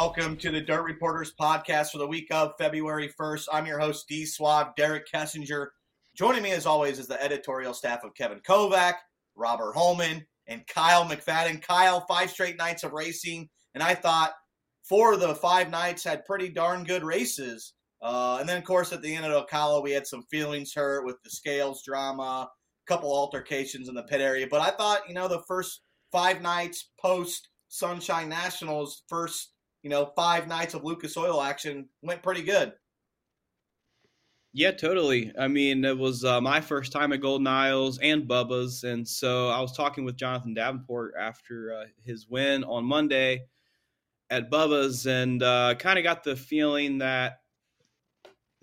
Welcome to the Dirt Reporters podcast for the week of February 1st. I'm your host, D Swab, Derek Kessinger. Joining me, as always, is the editorial staff of Kevin Kovac, Robert Holman, and Kyle McFadden. Kyle, five straight nights of racing, and I thought four of the five nights had pretty darn good races. Uh, and then, of course, at the end of Ocala, we had some feelings hurt with the scales drama, a couple altercations in the pit area. But I thought, you know, the first five nights post Sunshine Nationals, first, you know, five nights of Lucas Oil action went pretty good. Yeah, totally. I mean, it was uh, my first time at Golden Isles and Bubba's. And so I was talking with Jonathan Davenport after uh, his win on Monday at Bubba's and uh, kind of got the feeling that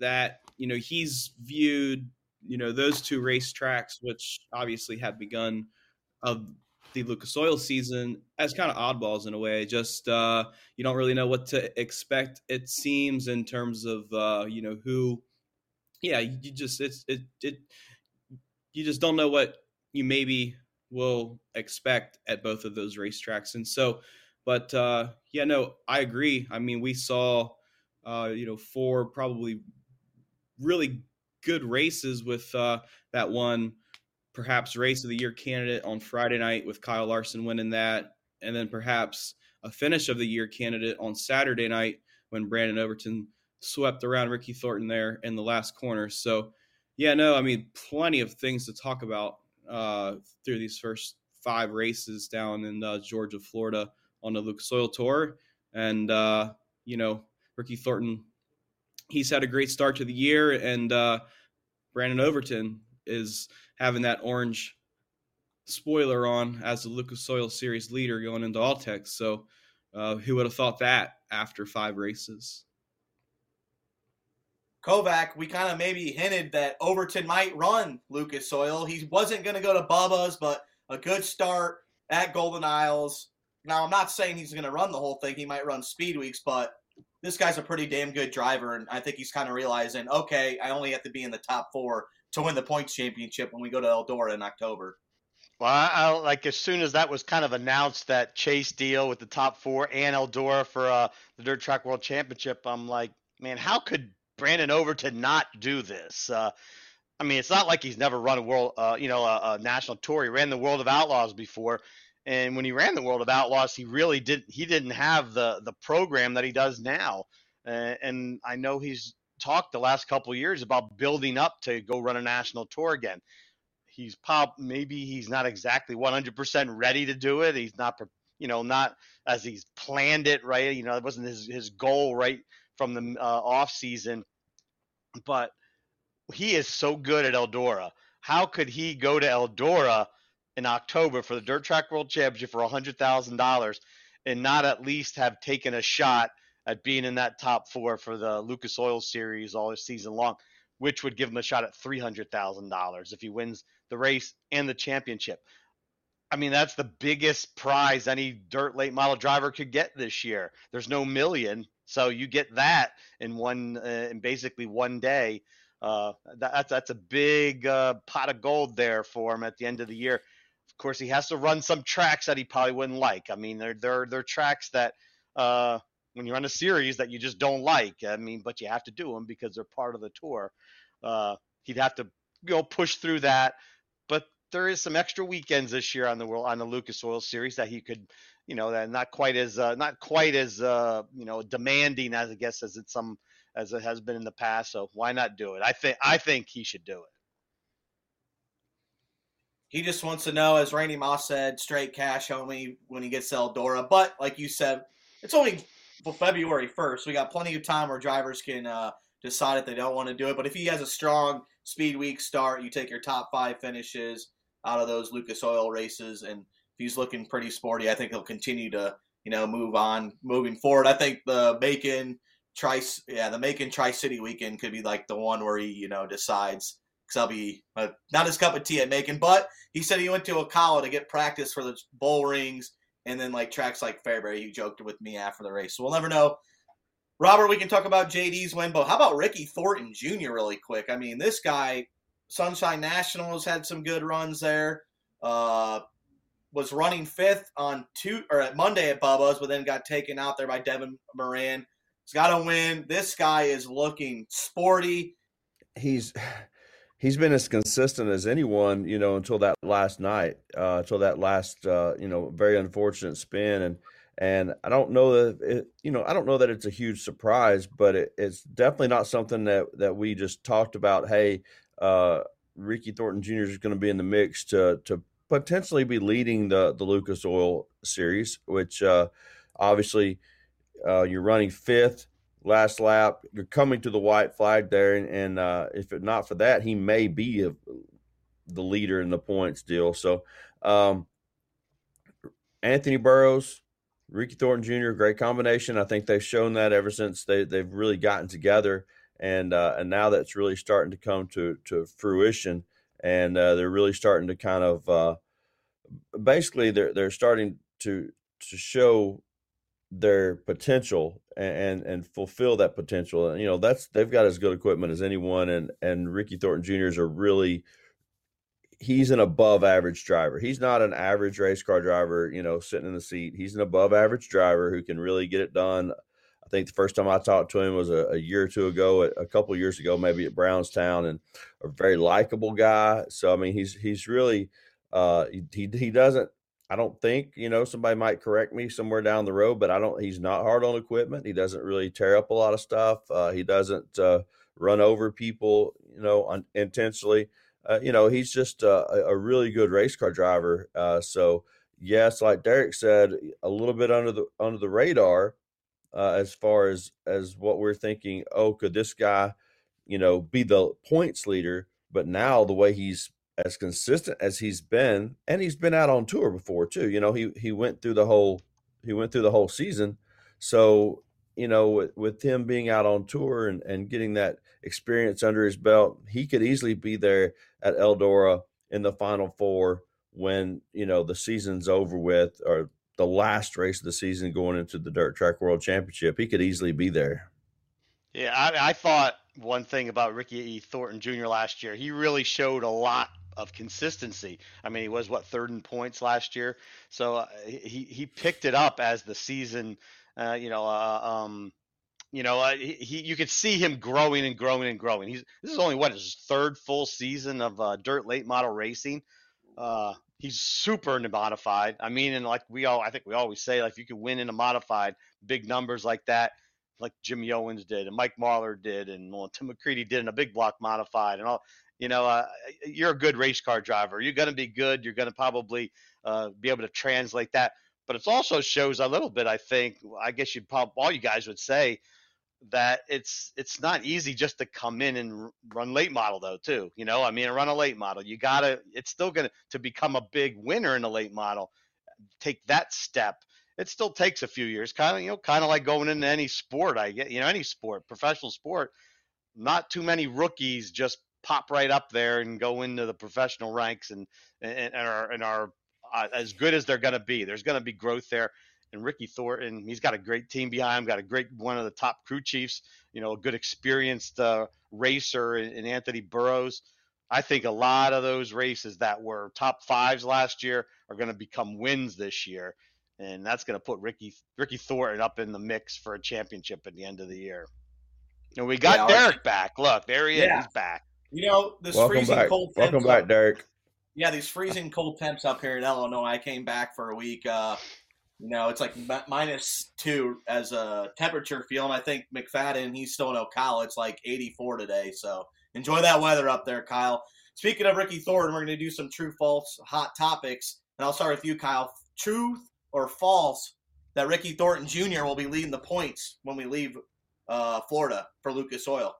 that you know he's viewed you know those two racetracks, which obviously have begun of the Lucas Oil season, as kind of oddballs in a way. Just uh, you don't really know what to expect. It seems in terms of uh, you know who, yeah, you just it's it it you just don't know what you maybe will expect at both of those racetracks, and so. But uh, yeah, no, I agree. I mean, we saw, uh, you know, four probably really good races with uh, that one perhaps race of the year candidate on Friday night with Kyle Larson winning that, and then perhaps a finish of the year candidate on Saturday night when Brandon Overton swept around Ricky Thornton there in the last corner. So, yeah, no, I mean, plenty of things to talk about uh, through these first five races down in uh, Georgia, Florida on the Lucas Oil Tour. And, uh, you know, Ricky Thornton he's had a great start to the year, and uh, Brandon Overton is having that orange spoiler on as the Lucas Oil Series leader going into All-Tech. So, uh, who would have thought that after five races? Kovac, we kind of maybe hinted that Overton might run Lucas Oil. He wasn't going to go to Bubba's, but a good start at Golden Isles. Now, I'm not saying he's going to run the whole thing. He might run speed weeks, but this guy's a pretty damn good driver, and I think he's kind of realizing, okay, I only have to be in the top four to win the points championship when we go to Eldora in October. Well, I, I, like as soon as that was kind of announced that Chase deal with the top four and Eldora for uh, the Dirt Track World Championship, I'm like, man, how could Brandon Overton not do this? Uh, I mean, it's not like he's never run a world, uh, you know, a, a, national tour. He ran the World of Outlaws before, and when he ran the World of Outlaws, he really did. He didn't have the the program that he does now. And I know he's talked the last couple years about building up to go run a national tour again. He's pop. Maybe he's not exactly 100% ready to do it. He's not, you know, not as he's planned it right. You know, it wasn't his his goal right from the uh, off season. But he is so good at Eldora. How could he go to Eldora? in October for the Dirt Track World Championship for $100,000 and not at least have taken a shot at being in that top four for the Lucas Oil Series all season long, which would give him a shot at $300,000 if he wins the race and the championship. I mean, that's the biggest prize any dirt late model driver could get this year. There's no million, so you get that in one uh, in basically one day. Uh, that, that's that's a big uh, pot of gold there for him at the end of the year. Of course, he has to run some tracks that he probably wouldn't like. I mean, they're they're they're tracks that uh, when you're run a series that you just don't like. I mean, but you have to do them because they're part of the tour. Uh, he'd have to you know push through that. But there is some extra weekends this year on the world on the Lucas Oil Series that he could, you know, that not quite as uh, not quite as uh, you know demanding as I guess as it's some as it has been in the past. So why not do it? I think I think he should do it. He just wants to know, as Randy Moss said, straight cash homie when he gets to Eldora. But like you said, it's only February 1st. We got plenty of time where drivers can uh, decide if they don't want to do it. But if he has a strong speed week start, you take your top five finishes out of those Lucas Oil races, and if he's looking pretty sporty, I think he'll continue to you know move on moving forward. I think the Macon Tri yeah the Macon Tri City weekend could be like the one where he you know decides because I'll be uh, not his cup of tea at Macon. But he said he went to Ocala to get practice for the bowl rings and then like tracks like Fairbury. He joked with me after the race, so we'll never know. Robert, we can talk about JD's win, but how about Ricky Thornton Jr. really quick? I mean, this guy, Sunshine Nationals had some good runs there. Uh, was running fifth on two or at Monday at Bubba's, but then got taken out there by Devin Moran. He's got to win. This guy is looking sporty. He's he's been as consistent as anyone, you know, until that last night, uh, until that last, uh, you know, very unfortunate spin. And and I don't know that it, you know, I don't know that it's a huge surprise, but it, it's definitely not something that that we just talked about. Hey, uh, Ricky Thornton Jr. is going to be in the mix to to potentially be leading the the Lucas Oil Series, which uh, obviously uh, you're running fifth last lap. You're coming to the white flag there, and, and uh, if it not for that, he may be a, the leader in the points deal. So, um, Anthony Burroughs, Ricky Thornton Jr., great combination. I think they've shown that ever since they they've really gotten together, and uh, and now that's really starting to come to to fruition, and uh, they're really starting to kind of uh, basically they're they're starting to to show their potential and, and fulfill that potential. And, you know, that's they've got as good equipment as anyone. And and Ricky Thornton Jr. is a really he's an above average driver. He's not an average race car driver, you know, sitting in the seat. He's an above average driver who can really get it done. I think the first time I talked to him was a, a year or two ago, a, a couple years ago, maybe at Brownstown, and a very likable guy. So I mean, he's he's really uh, he he doesn't I don't think, you know, somebody might correct me somewhere down the road, but I don't, he's not hard on equipment. He doesn't really tear up a lot of stuff. Uh, he doesn't uh, run over people, you know, un- intentionally. Uh, you know, he's just a, a, really good race car driver. Uh, so, yes, like Derek said, a little bit under the under the radar uh, as far as as what we're thinking. Oh, could this guy, you know, be the points leader? But now the way he's as consistent as he's been, and he's been out on tour before too. You know, he he went through the whole he went through the whole season. So, you know, with, with him being out on tour and, and getting that experience under his belt, he could easily be there at Eldora in the final four when, you know, the season's over with or the last race of the season going into the Dirt Track World Championship. He could easily be there. Yeah, I, I thought one thing about Ricky E. Thornton Jr. last year, he really showed a lot of consistency. I mean, he was what third in points last year, so uh, he he picked it up as the season. Uh, you know, uh, um, you know, uh, he, he, you could see him growing and growing and growing. He's this is only what his third full season of uh, dirt late model racing. Uh, he's super modified. I mean, and like we all, I think we always say, like if you can win in a modified, big numbers like that, like Jimmy Owens did and Mike Marlar did, and well, Tim McCreadie did in a big block modified, and all you know, uh, you're a good race car driver. You're going to be good. You're going to probably uh, be able to translate that. But it also shows a little bit, I think. I guess you'd probably all you guys would say that it's it's not easy just to come in and run late model though too. You know, I mean, run a late model. You gotta. It's still going to to become a big winner in a late model. Take that step. It still takes a few years, kind of you know, kind of like going into any sport. I get you know any sport, professional sport. Not too many rookies just pop right up there and go into the professional ranks and and, and are and are uh, as good as they're going to be. There's going to be growth there. And Ricky Thornton, he's got a great team behind him, got a great one of the top crew chiefs, you know, a good experienced uh, racer in, Anthony Burroughs. I think a lot of those races that were top fives last year are going to become wins this year, and that's going to put Ricky Ricky Thornton up in the mix for a championship at the end of the year. And we got yeah, Derek back. Look, there he yeah. is. He's back. You know, this Welcome freezing back. cold temps. Welcome back, Derek. Yeah, these freezing cold temps up here in Illinois. I came back for a week. Uh, you know, it's like minus two as a temperature feel, and I think McFadden, he's still in Ocala. It's like 84 today. So enjoy that weather up there, Kyle. Speaking of Ricky Thornton, we're going to do some true false hot topics. And I'll start with you, Kyle. Truth or false that Ricky Thornton Jr. will be leading the points when we leave uh, Florida for Lucas Oil?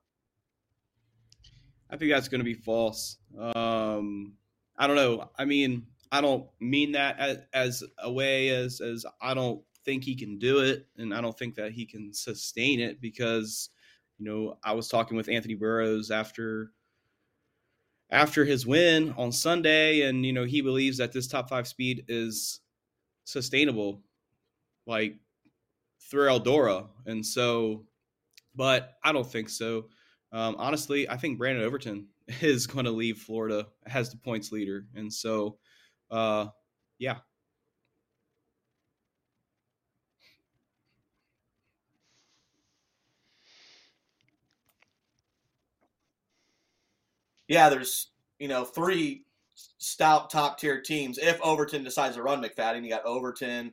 I think that's going to be false. Um, I don't know. I mean, I don't mean that as, as a way as as I don't think he can do it, and I don't think that he can sustain it because, you know, I was talking with Anthony Burroughs after after his win on Sunday, and you know he believes that this top five speed is sustainable, like through Eldora, and so, but I don't think so. Um, honestly, I think Brandon Overton is going to leave Florida as the points leader, and so, uh, yeah. Yeah, there's you know three stout top tier teams. If Overton decides to run McFadden, you got Overton,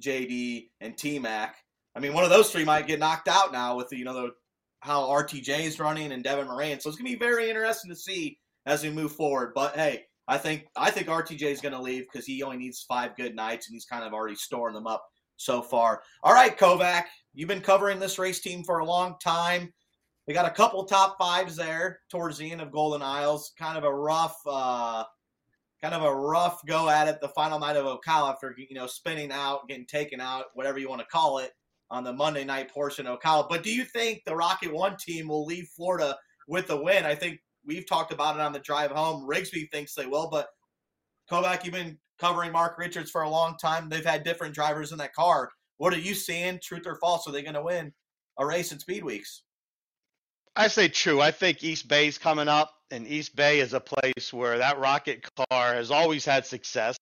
JD, and T Mac. I mean, one of those three might get knocked out now with the, you know the how RTJ is running and Devin Moran. So it's gonna be very interesting to see as we move forward. But hey, I think I think RTJ is gonna leave because he only needs five good nights and he's kind of already storing them up so far. All right, Kovac, you've been covering this race team for a long time. We got a couple top fives there towards the end of Golden Isles. Kind of a rough, uh, kind of a rough go at it the final night of Ocala after you know spinning out, getting taken out, whatever you want to call it, on the Monday night portion of Ocala. But do you think the Rocket One team will leave Florida with a win? I think we've talked about it on the drive home. Rigsby thinks they will, but Kovac, you've been covering Mark Richards for a long time. They've had different drivers in that car. What are you seeing? Truth or false? Are they going to win a race in Speed Weeks? I say true. I think East Bay's coming up, and East Bay is a place where that rocket car has always had success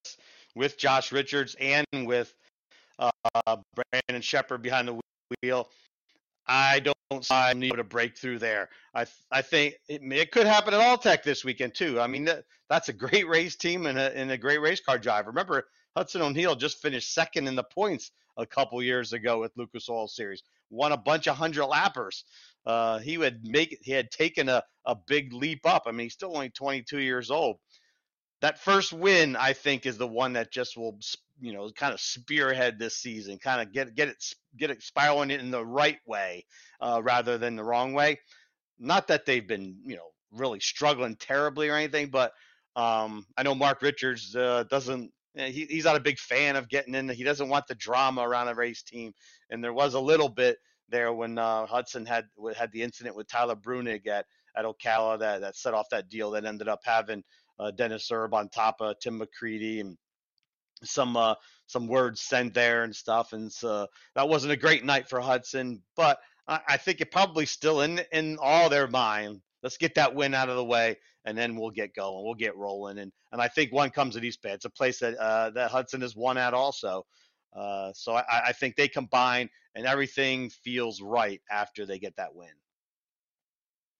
with Josh Richards and with uh, Brandon Sheppard behind the wheel. I don't see them need to break through there. I I think it, it could happen at Alltech this weekend too. I mean that, that's a great race team and a, and a great race car driver. Remember Hudson O'Neal just finished second in the points a couple years ago with Lucas Oil Series. Won a bunch of hundred lappers. Uh, he would make he had taken a, a big leap up. I mean, he's still only 22 years old. That first win, I think, is the one that just will, you know, kind of spearhead this season, kind of get get it get it spiraling in the right way uh, rather than the wrong way. Not that they've been, you know, really struggling terribly or anything, but um, I know Mark Richards uh, doesn't Eh, he, he's not a big fan of getting in. He doesn't want the drama around a race team. And there was a little bit there when uh, Hudson had had the incident with Tyler Bruening at at Ocala that that set off that deal that ended up having uh, Dennis Erb on top of Tim McCreadie and some uh, some words sent there and stuff. And so that wasn't a great night for Hudson, but I, I think it probably still in in all their mind. Let's get that win out of the way and then we'll get going. We'll get rolling. And and I think one comes at East Bay. It's a place that uh, that Hudson has won at also. Uh, so I, I think they combine and everything feels right after they get that win.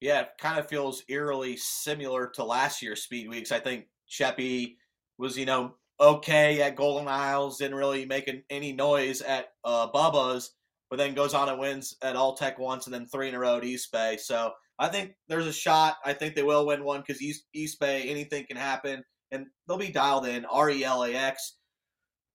Yeah, it kind of feels eerily similar to last year's Speed Weeks. I think Sheppy was, you know, okay at Golden Isles, didn't really make any noise at uh, Bubba's, but then goes on and wins at Alltech once and then three in a row at East Bay. So I think there's a shot. I think they will win one because East, East Bay, anything can happen, and they'll be dialed in. R E L A X.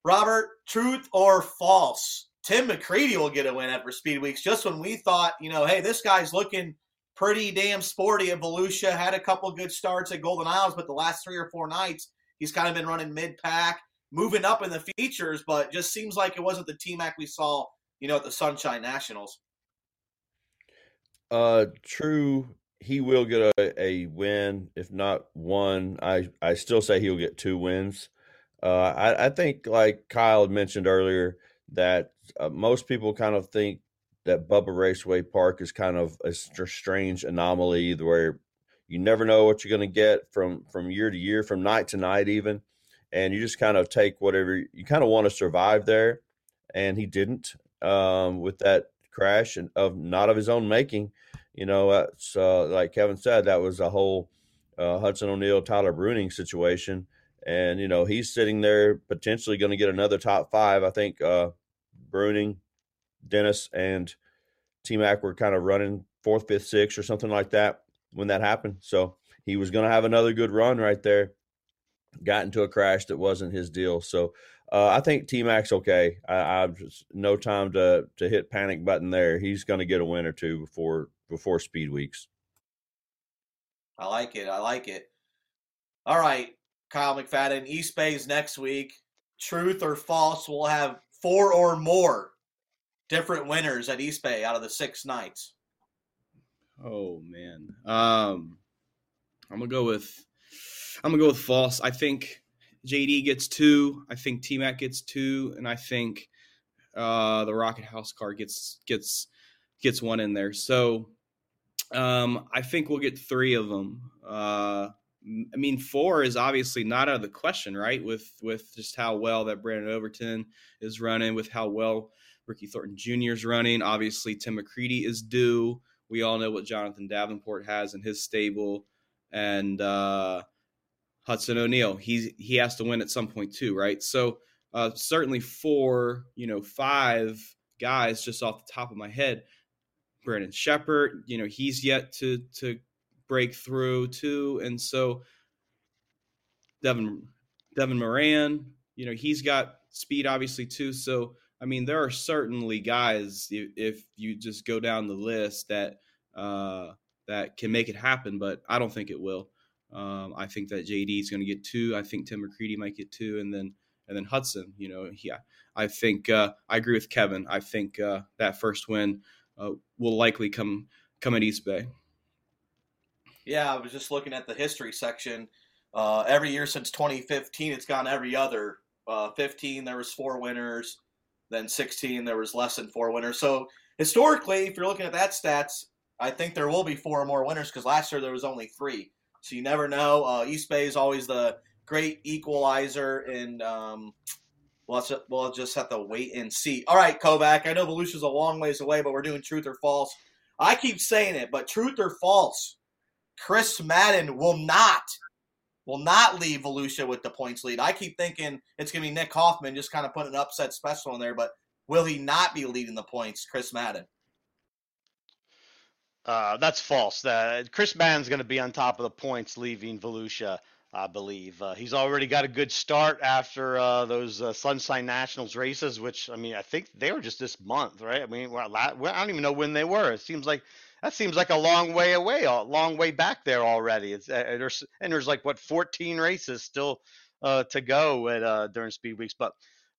Robert, truth or false? Tim McCreadie will get a win at for Speed Weeks. Just when we thought, you know, hey, this guy's looking pretty damn sporty at Volusia, had a couple good starts at Golden Isles, but the last three or four nights, he's kind of been running mid pack, moving up in the features, but just seems like it wasn't the T Mac we saw, you know, at the Sunshine Nationals. Uh, true. He will get a, a win, if not one. I I still say he'll get two wins. Uh, I I think like Kyle mentioned earlier that uh, most people kind of think that Bubba Raceway Park is kind of a strange anomaly where you never know what you're going to get from from year to year, from night to night, even, and you just kind of take whatever you kind of want to survive there. And he didn't um, with that crash and of not of his own making. You know, that's uh, like Kevin said, that was a whole uh, Hudson O'Neal, Tyler Bruening situation. And, you know, he's sitting there potentially going to get another top five. I think uh, Bruening, Dennis, and T Mac were kind of running fourth, fifth, sixth, or something like that when that happened. So he was going to have another good run right there. Got into a crash that wasn't his deal. So uh, I think T Mac's okay. I, I've just no time to to hit panic button there. He's going to get a win or two before before speed weeks. I like it. I like it. All right, Kyle McFadden. East Bay's next week. Truth or false? We'll have four or more different winners at East Bay out of the six nights. Oh man, um, I'm gonna go with I'm gonna go with false. I think JD gets two. I think T Mac gets two, and I think uh, the Rocket House car gets gets gets one in there. So um, I think we'll get three of them. Uh, I mean, four is obviously not out of the question, right? With with just how well that Brandon Overton is running, with how well Ricky Thornton Jr. is running. Obviously, Tim McCreadie is due. We all know what Jonathan Davenport has in his stable. and uh, Hudson O'Neal. He's he has to win at some point too, right? So uh, certainly four, you know, five guys just off the top of my head. Brandon Sheppard, you know, he's yet to to break through too, and so Devin Devin Moran, you know, he's got speed obviously too. So I mean, there are certainly guys if, if you just go down the list that uh, that can make it happen, but I don't think it will. Um, I think that JD is going to get two. I think Tim McCreadie might get two, and then and then Hudson. You know, yeah, I think uh, I agree with Kevin. I think uh, that first win uh, will likely come come at East Bay. Yeah, I was just looking at the history section. Uh, every year since 2015, it's gone every other. Uh, 15, there was four winners. Then 16, there was less than four winners. So historically, if you're looking at that stats, I think there will be four or more winners because last year there was only three. So you never know. Uh, East Bay is always the great equalizer, and um, we'll, just, we'll just have to wait and see. All right, Kovac. I know Volusia's a long ways away, but we're doing truth or false. I keep saying it, but truth or false, Chris Madden will not will not leave Volusia with the points lead. I keep thinking it's going to be Nick Hoffman just kind of putting an upset special in there, but will he not be leading the points, Chris Madden? Uh, that's false. Uh, Chris Madden's going to be on top of the points, leaving Volusia. I believe uh, he's already got a good start after uh, those uh, Sunshine Nationals races, which I mean, I think they were just this month, right? I mean, I don't even know when they were. It seems like that seems like a long way away, a long way back there already. It's uh, there's and there's like what 14 races still uh, to go at uh, during speed weeks, but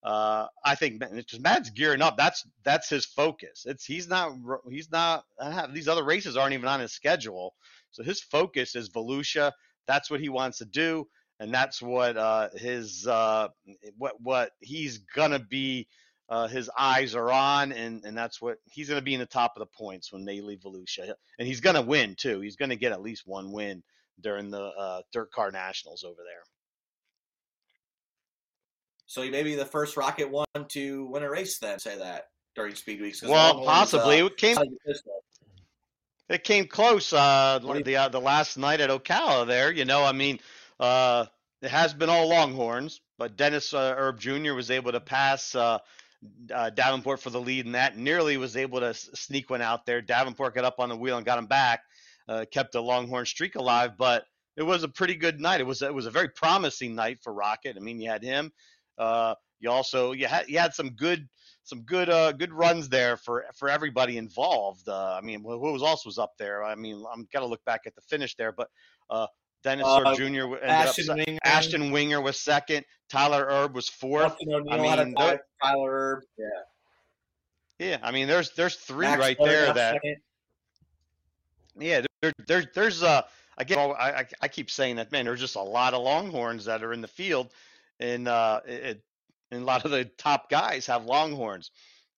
uh, I think because Matt's gearing up. That's that's his focus. It's he's not he's not these other races aren't even on his schedule. So his focus is Volusia. That's what he wants to do, and that's what uh, his uh, what what he's gonna be uh, his eyes are on, and, and that's what he's going to be in the top of the points when they leave Volusia, and he's going to win too. He's going to get at least one win during the uh, Dirt Car Nationals over there. So he may be the first Rocket one to win a race. Then say that during Speed Weeks. Well, possibly uh, it came. It came close. Uh, the uh, the last night at Ocala. There, you know, I mean, uh, it has been all Longhorns, but Dennis uh, Erb Jr. was able to pass uh, uh, Davenport for the lead in that. Nearly was able to sneak one out there. Davenport got up on the wheel and got him back, uh, kept the Longhorn streak alive. But it was a pretty good night. It was it was a very promising night for Rocket. I mean, you had him. Uh, you also you had you had some good some good uh, good runs there for for everybody involved. Uh, I mean, who was also was up there? I mean, I'm got to look back at the finish there, but uh, Dennis uh, Jr. ended Ashton up. Winger. Ashton Winger was second. Tyler Erb was fourth. I mean, Tyler Erb. Yeah. Yeah, I mean, there's there's three Max right there that. Second. Yeah, there, there, there's uh again I, I keep saying that man there's just a lot of Longhorns that are in the field, and uh it, and a lot of the top guys have Longhorns,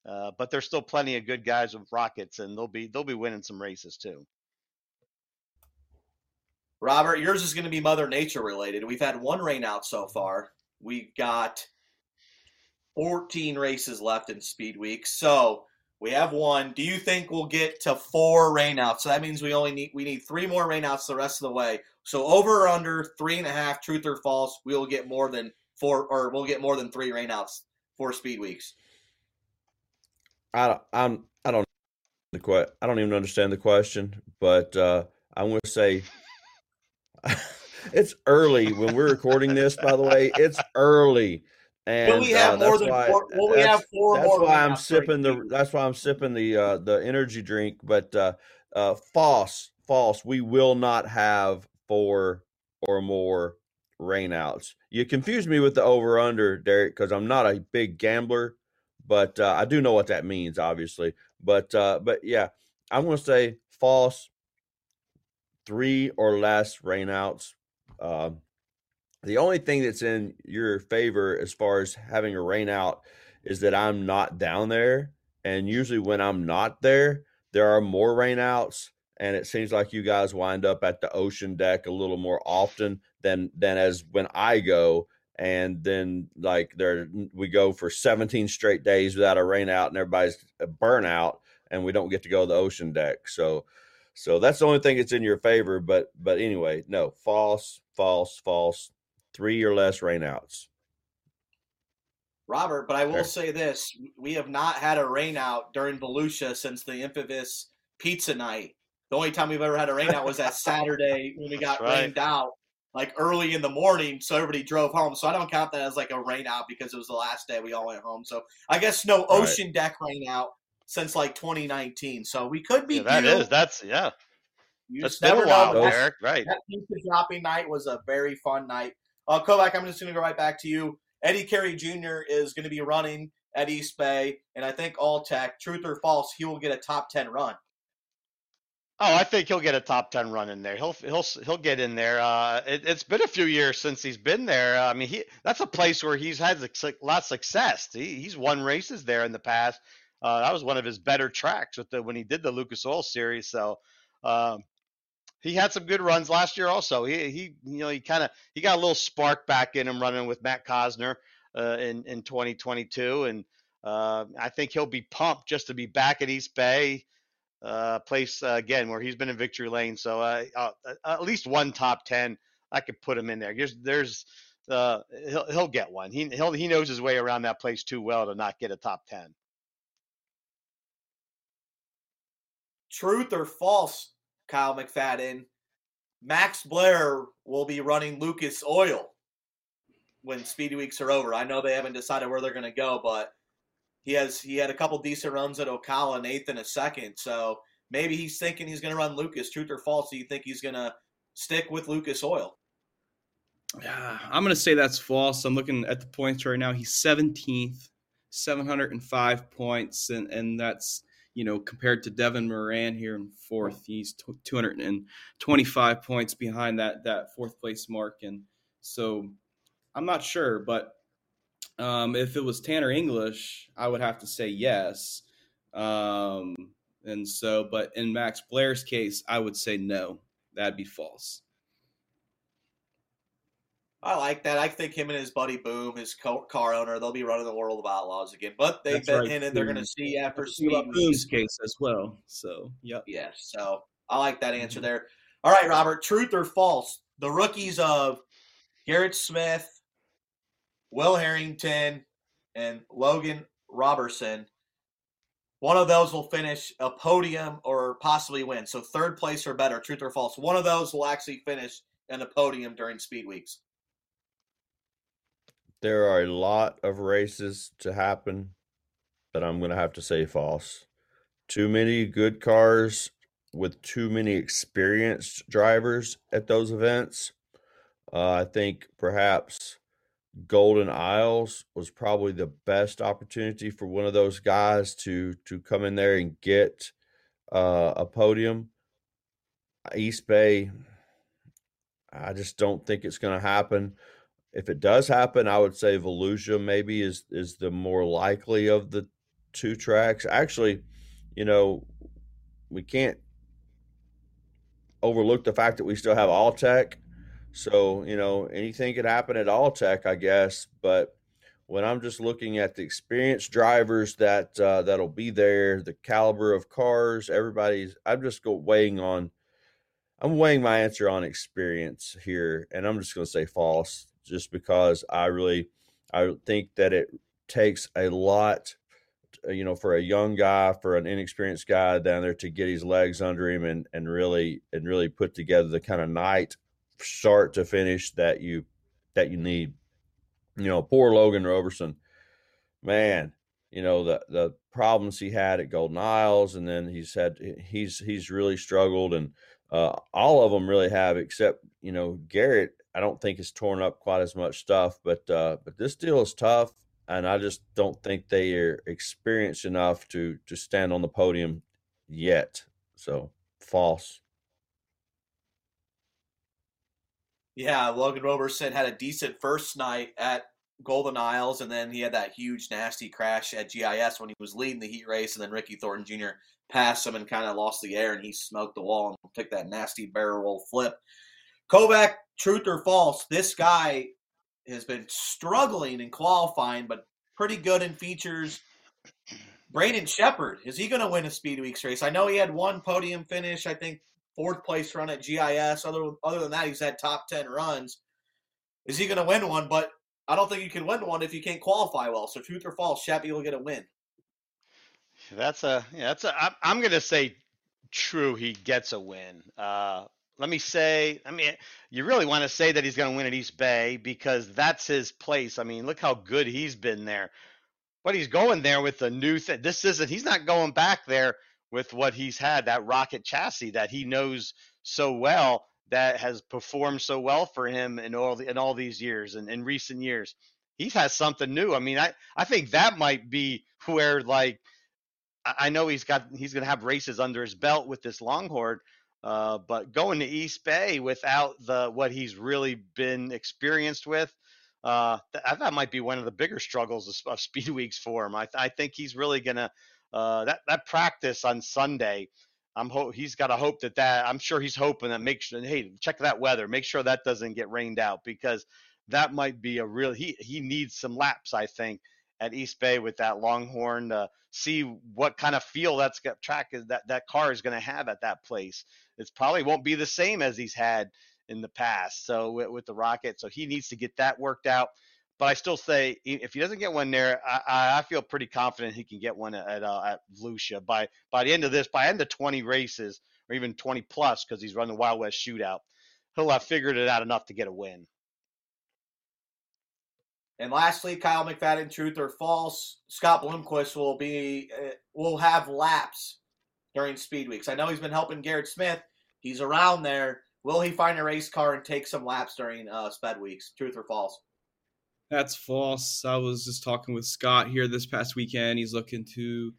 uh, but there's still plenty of good guys with Rockets, and they'll be they'll be winning some races too. Robert, yours is going to be Mother Nature related. We've had one rain out so far. We've got 14 races left in Speed Week. So we have one. Do you think we'll get to four rainouts? So that means we only need we need three more rainouts the rest of the way. So over or under three and a half, truth or false, we will get more than four or we'll get more than three rainouts for Speed Weeks. I don't, I'm I don't the I don't even understand the question, but uh, I'm going to say it's early when we're recording this. By the way, it's early, and we have uh, more than why, four? Will we have four that's why I'm sipping the. That's why I'm sipping the uh, the energy drink. But uh, uh, false, false. We will not have four or more rainouts. You confused me with the over under, Derek, because I'm not a big gambler, but uh, I do know what that means, obviously. But uh, but yeah, I'm going to say false three or less rainouts. Uh, the only thing that's in your favor as far as having a rainout is that I'm not down there. And usually when I'm not there, there are more rainouts. And it seems like you guys wind up at the ocean deck a little more often than than as when I go. And then like there we go for 17 straight days without a rainout and everybody's burnout and we don't get to go to the ocean deck. So So that's the only thing that's in your favor. But but anyway, no, false, false, false. Three or less rainouts. Robert, but I will say this: we have not had a rain out during Volusia since the infamous pizza night. The only time we've ever had a rain out was that Saturday when we got right. rained out, like early in the morning, so everybody drove home. So I don't count that as like a rain out because it was the last day we all went home. So I guess no ocean deck rain out since like 2019. So we could be Yeah, that due. is. That's yeah. You That's been a while. Eric. Right. that pizza dropping night was a very fun night. Uh, Kovac, I'm just going to go right back to you. Eddie Carrier Jr. is going to be running at East Bay, and I think All Tech, truth or false, he will get a top 10 run. Oh, I think he'll get a top ten run in there. He'll he'll he'll get in there. Uh, it, it's been a few years since he's been there. I mean, he that's a place where he's had a lot of success. He, he's won races there in the past. Uh, that was one of his better tracks with the when he did the Lucas Oil Series. So um, he had some good runs last year. Also, he he you know he kind of he got a little spark back in him running with Matt Cosner uh, in in 2022, and uh, I think he'll be pumped just to be back at East Bay uh, place uh, again where he's been in victory lane. So uh, at least one top ten, I could put him in there. There's, there's uh, he'll he'll get one. He he'll, he knows his way around that place too well to not get a top ten. Truth or false, Kyle McFadden, Max Blair will be running Lucas Oil when Speedy Weeks are over. I know they haven't decided where they're going to go, but he has he had a couple decent runs at Ocala and eighth and a second. So maybe he's thinking he's going to run Lucas. Truth or false? Do you think he's going to stick with Lucas Oil? Yeah, I'm going to say that's false. I'm looking at the points right now. He's 17th, 705 points, and and that's you know compared to Devin Moran here in fourth. He's t- 225 points behind that that fourth place mark, and so I'm not sure, but um, if it was Tanner English, I would have to say yes. Um, and so, but in Max Blair's case, I would say no. That'd be false. I like that. I think him and his buddy Boom, his co- car owner, they'll be running the World of Outlaws again. But they've That's been right, hinted they're going to see after speed. about Boone's case as well. So, yep. Yes. So I like that Mm-hmm. answer there. All right, Robert. Truth or false? The rookies of Garrett Smith, Will Harrington, and Logan Roberson. One of those will finish a podium or possibly win. So third place or better. Truth or false? One of those will actually finish in the podium during speed weeks. There are a lot of races to happen, but I'm going to have to say false. Too many good cars with too many experienced drivers at those events. Uh, I think perhaps Golden Isles was probably the best opportunity for one of those guys to to come in there and get uh, a podium. East Bay, I just don't think it's going to happen. If it does happen, I would say Volusia maybe is is the more likely of the two tracks. Actually, you know, we can't overlook the fact that we still have All Tech. So, you know, anything could happen at All Tech, I guess. But when I'm just looking at the experienced drivers that uh, that'll be there, the caliber of cars, everybody's. I'm just go weighing on. I'm weighing my answer on experience here, and I'm just going to say false, just because I really, I think that it takes a lot, uh, you know, for a young guy, for an inexperienced guy down there to get his legs under him and and really and really put together the kind of night, start to finish that you that you need. You know, poor Logan Roberson, man. You know the the problems he had at Golden Isles, and then he's had he's he's really struggled, and uh, all of them really have, except you know Garrett. I don't think has torn up quite as much stuff, but uh, but this deal is tough, and I just don't think they are experienced enough to to stand on the podium yet. So false. Yeah, Logan Roberson had a decent first night at Golden Isles, and then he had that huge, nasty crash at GIS when he was leading the heat race, and then Ricky Thornton Jr. passed him and kind of lost the air, and he smoked the wall and took that nasty barrel roll flip. Kovac, truth or false? This guy has been struggling in qualifying, but pretty good in features. Brandon Sheppard, is he going to win a Speed Weeks race? I know he had one podium finish, I think fourth place run at GIS. Other other than that, he's had top ten runs. Is he going to win one? But I don't think you can win one if you can't qualify well. So truth or false, Sheppy will get a win. That's a yeah, that's a. I'm, I'm gonna say true. He gets a win. Uh, let me say, I mean, you really want to say that he's going to win at East Bay because that's his place. I mean, look how good he's been there. But he's going there with a new thing. This isn't, he's not going back there with what he's had, that rocket chassis that he knows so well that has performed so well for him in all the, in all these years and in recent years. He's has something new. I mean, I, I think that might be where like I know he's got he's going to have races under his belt with this Longhorn, uh, but going to East Bay without the what he's really been experienced with, uh, that, that might be one of the bigger struggles of, of Speed Weeks for him. I, I think he's really to uh, that that practice on Sunday. I'm he's got to hope that that I'm sure he's hoping that make sure hey check that weather make sure that doesn't get rained out because that might be a real he he needs some laps I think at East Bay with that Longhorn to see what kind of feel that's got track is that that car is going to have at that place. It probably won't be the same as he's had in the past. So with, with the Rocket, so he needs to get that worked out. But I still say if he doesn't get one there, I, I feel pretty confident he can get one at uh, at Volusia by by the end of this, by end of 20 races or even 20 plus because he's running the Wild West Shootout. He'll have figured it out enough to get a win. And lastly, Kyle McFadden, truth or false? Scott Bloomquist will be uh, will have laps during speed weeks. I know he's been helping Garrett Smith. He's around there. Will he find a race car and take some laps during uh, sped weeks? Truth or false? That's false. I was just talking with Scott here this past weekend. He's looking to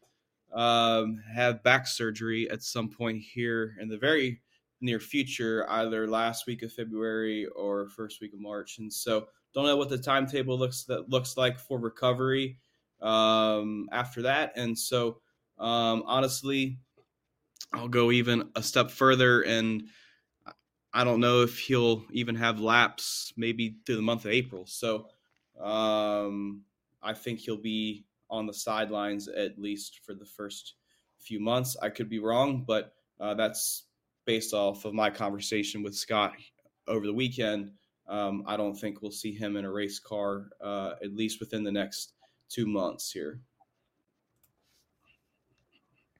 um, have back surgery at some point here in the very near future, either last week of February or first week of March. And so don't know what the timetable looks that looks like for recovery um, after that. And so, um, honestly, I'll go even a step further, and I don't know if he'll even have laps maybe through the month of April. So, um, I think he'll be on the sidelines at least for the first few months. I could be wrong, but uh, that's based off of my conversation with Scott over the weekend. Um, I don't think we'll see him in a race car uh, at least within the next two months here.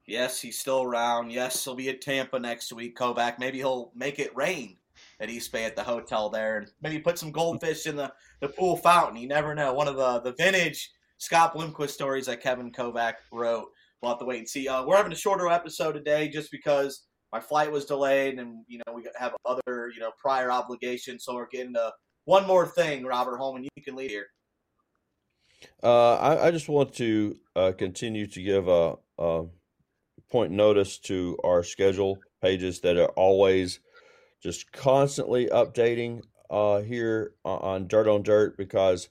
Yes, he's still around. Yes, he'll be at Tampa next week. Kovac. Maybe he'll make it rain at East Bay at the hotel there, and maybe put some goldfish in the, the pool fountain. You never know. One of the the vintage Scott Bloomquist stories that Kevin Kovac wrote. We'll have to wait and see. Uh, we're having a shorter episode today just because my flight was delayed, and you know we have other you know prior obligations, so we're getting to one more thing. Robert Holman, you can lead here. Uh, I, I, just want to uh, continue to give a, a, point notice to our schedule pages that are always just constantly updating uh, here on Dirt on Dirt because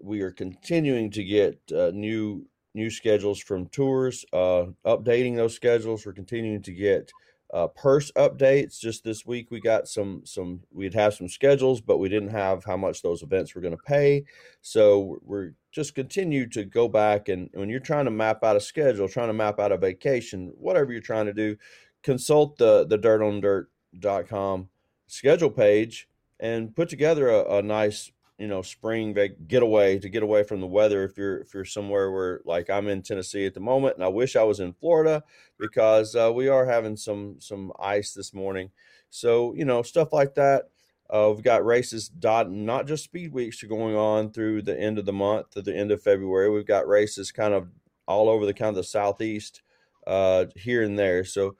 we are continuing to get uh, new new schedules from tours, uh, updating those schedules. We're continuing to get uh, purse updates. Just this week, we got some some. We'd have some schedules, but we didn't have how much those events were going to pay. So we're just continue to go back and when you're trying to map out a schedule, trying to map out a vacation, whatever you're trying to do, consult the the dirt on dirtondirt.com schedule page and put together a, a nice you know spring getaway to get away from the weather if you're if you're somewhere where like I'm in Tennessee at the moment and I wish I was in Florida because uh, we are having some some ice this morning. So you know stuff like that uh, we've got races dot not just speed weeks are going on through the end of the month to the end of February. We've got races kind of all over the kind of the southeast uh, here and there. So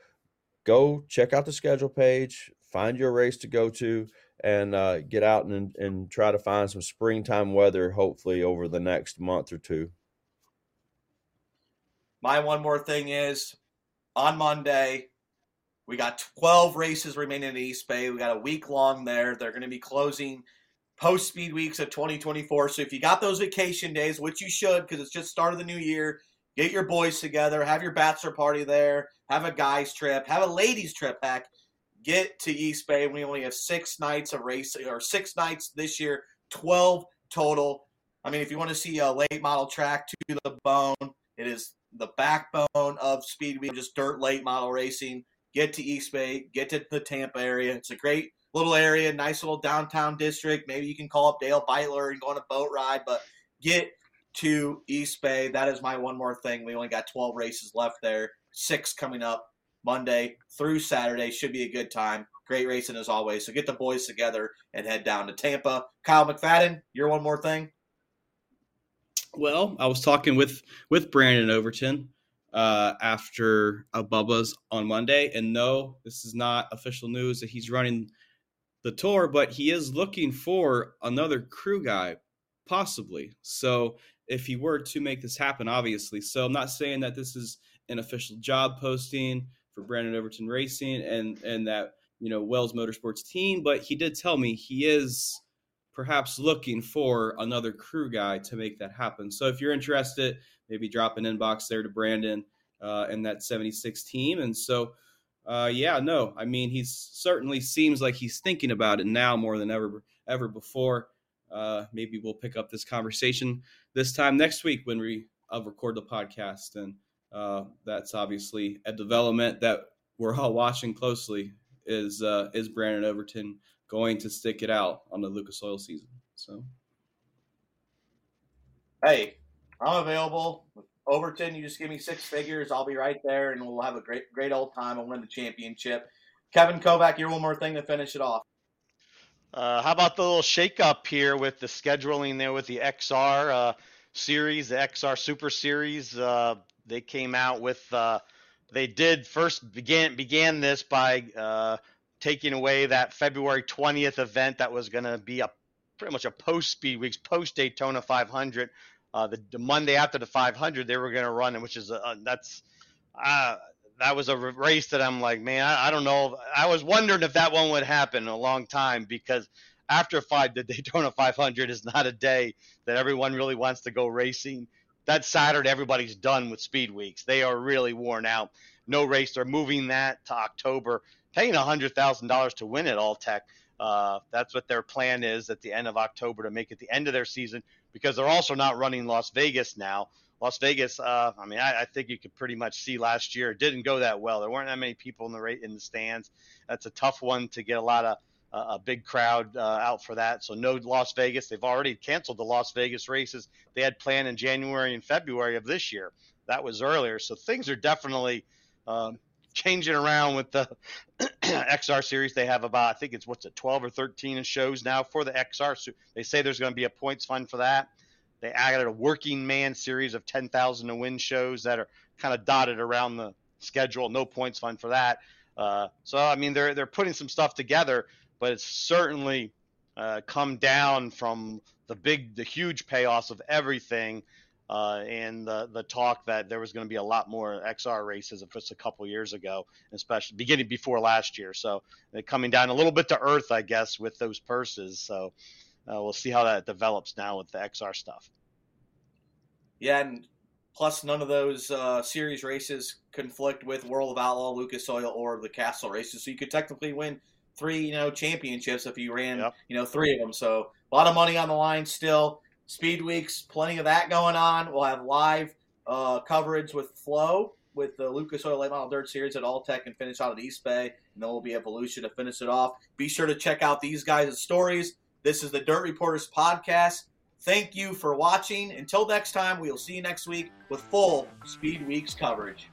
go check out the schedule page find your race to go to and uh, get out and, and try to find some springtime weather, hopefully, over the next month or two. My one more thing is on Monday, we got 12 races remaining in East Bay. We got a week long there. They're going to be closing post speed weeks of 2024. So if you got those vacation days, which you should because it's just start of the new year, get your boys together, have your bachelor party there, have a guys trip, have a ladies trip, heck get to East Bay. We only have six nights of racing, or six nights this year, 12 total. I mean, if you want to see a late model track to the bone, it is the backbone of Speed Week, just dirt late model racing. Get to East Bay, get to the Tampa area. It's a great little area, nice little downtown district. Maybe you can call up Dale Beitler and go on a boat ride, but get to East Bay. That is my one more thing. We only got 12 races left there, six coming up Monday through Saturday. Should be a good time. Great racing as always. So get the boys together and head down to Tampa. Kyle McFadden, your one more thing. Well, I was talking with with Brandon Overton uh, after a Bubba's on Monday, and no, this is not official news that he's running the tour, but he is looking for another crew guy, possibly. So if he were to make this happen, obviously. So I'm not saying that this is an official job posting for Brandon Overton Racing and and that you know Wells Motorsports team, but he did tell me he is perhaps looking for another crew guy to make that happen. So if you're interested, maybe drop an inbox there to Brandon uh, and that 76 team. And so, uh, yeah, no, I mean, he certainly seems like he's thinking about it now more than ever ever before. Uh, maybe we'll pick up this conversation this time next week when we uh, record the podcast, and uh, that's obviously a development that we're all watching closely. Is uh, is Brandon Overton going to stick it out on the Lucas Oil season? So, hey, I'm available. Overton, you just give me six figures. I'll be right there, and we'll have a great, great old time. I'll win the championship. Kevin Kovac, your one more thing to finish it off. Uh, how about the little shakeup here with the scheduling there with the XR uh, series, the XR Super Series? Uh, they came out with. Uh, they did first began began this by uh, taking away that February 20th event that was going to be a pretty much a post Speed Weeks, post Daytona 500. Uh, the, the, Monday after the 500, they were going to run, which is a, that's uh, that was a race that I'm like, man, I, I, don't know. I was wondering if that one would happen a long time because after five, the Daytona 500 is not a day that everyone really wants to go racing. That Saturday, everybody's done with speed weeks. They are really worn out. No race. They're moving that to October, paying hundred thousand dollars to win it. All-Tech. Uh, that's what their plan is at the end of October to make it the end of their season because they're also not running Las Vegas now. Las Vegas, uh, I mean, I, I, think you could pretty much see last year it didn't go that well. There weren't that many people in the in the stands. That's a tough one to get a lot of a big crowd uh, out for that. So no Las Vegas. They've already canceled the Las Vegas races they had planned in January and February of this year. That was earlier. So things are definitely um, changing around with the XR series. They have about I think it's what's it 12 or 13 shows now for the XR. So they say there's going to be a points fund for that. They added a working man series of 10,000 to win shows that are kind of dotted around the schedule. No points fund for that. Uh, so I mean, they're they're putting some stuff together, but it's certainly uh, come down from the big, the huge payoffs of everything, uh, and the the talk that there was going to be a lot more XR races just a couple years ago, especially beginning before last year. So they're coming down a little bit to earth, I guess, with those purses. So uh, we'll see how that develops now with the XR stuff. Yeah, and plus none of those uh, series races conflict with World of Outlaw, Lucas Oil, or the Castrol races. So you could technically win three, you know, championships if you ran, yep. you know, three of them. So a lot of money on the line still. Speed weeks, plenty of that going on. We'll have live uh, coverage with Flow with the Lucas Oil Late Model Dirt Series at All-Tech and finish out at East Bay. And then we'll be at Volusia to finish it off. Be sure to check out these guys' stories. This is the Dirt Reporters Podcast. Thank you for watching. Until next time, we will see you next week with full Speed Weeks coverage.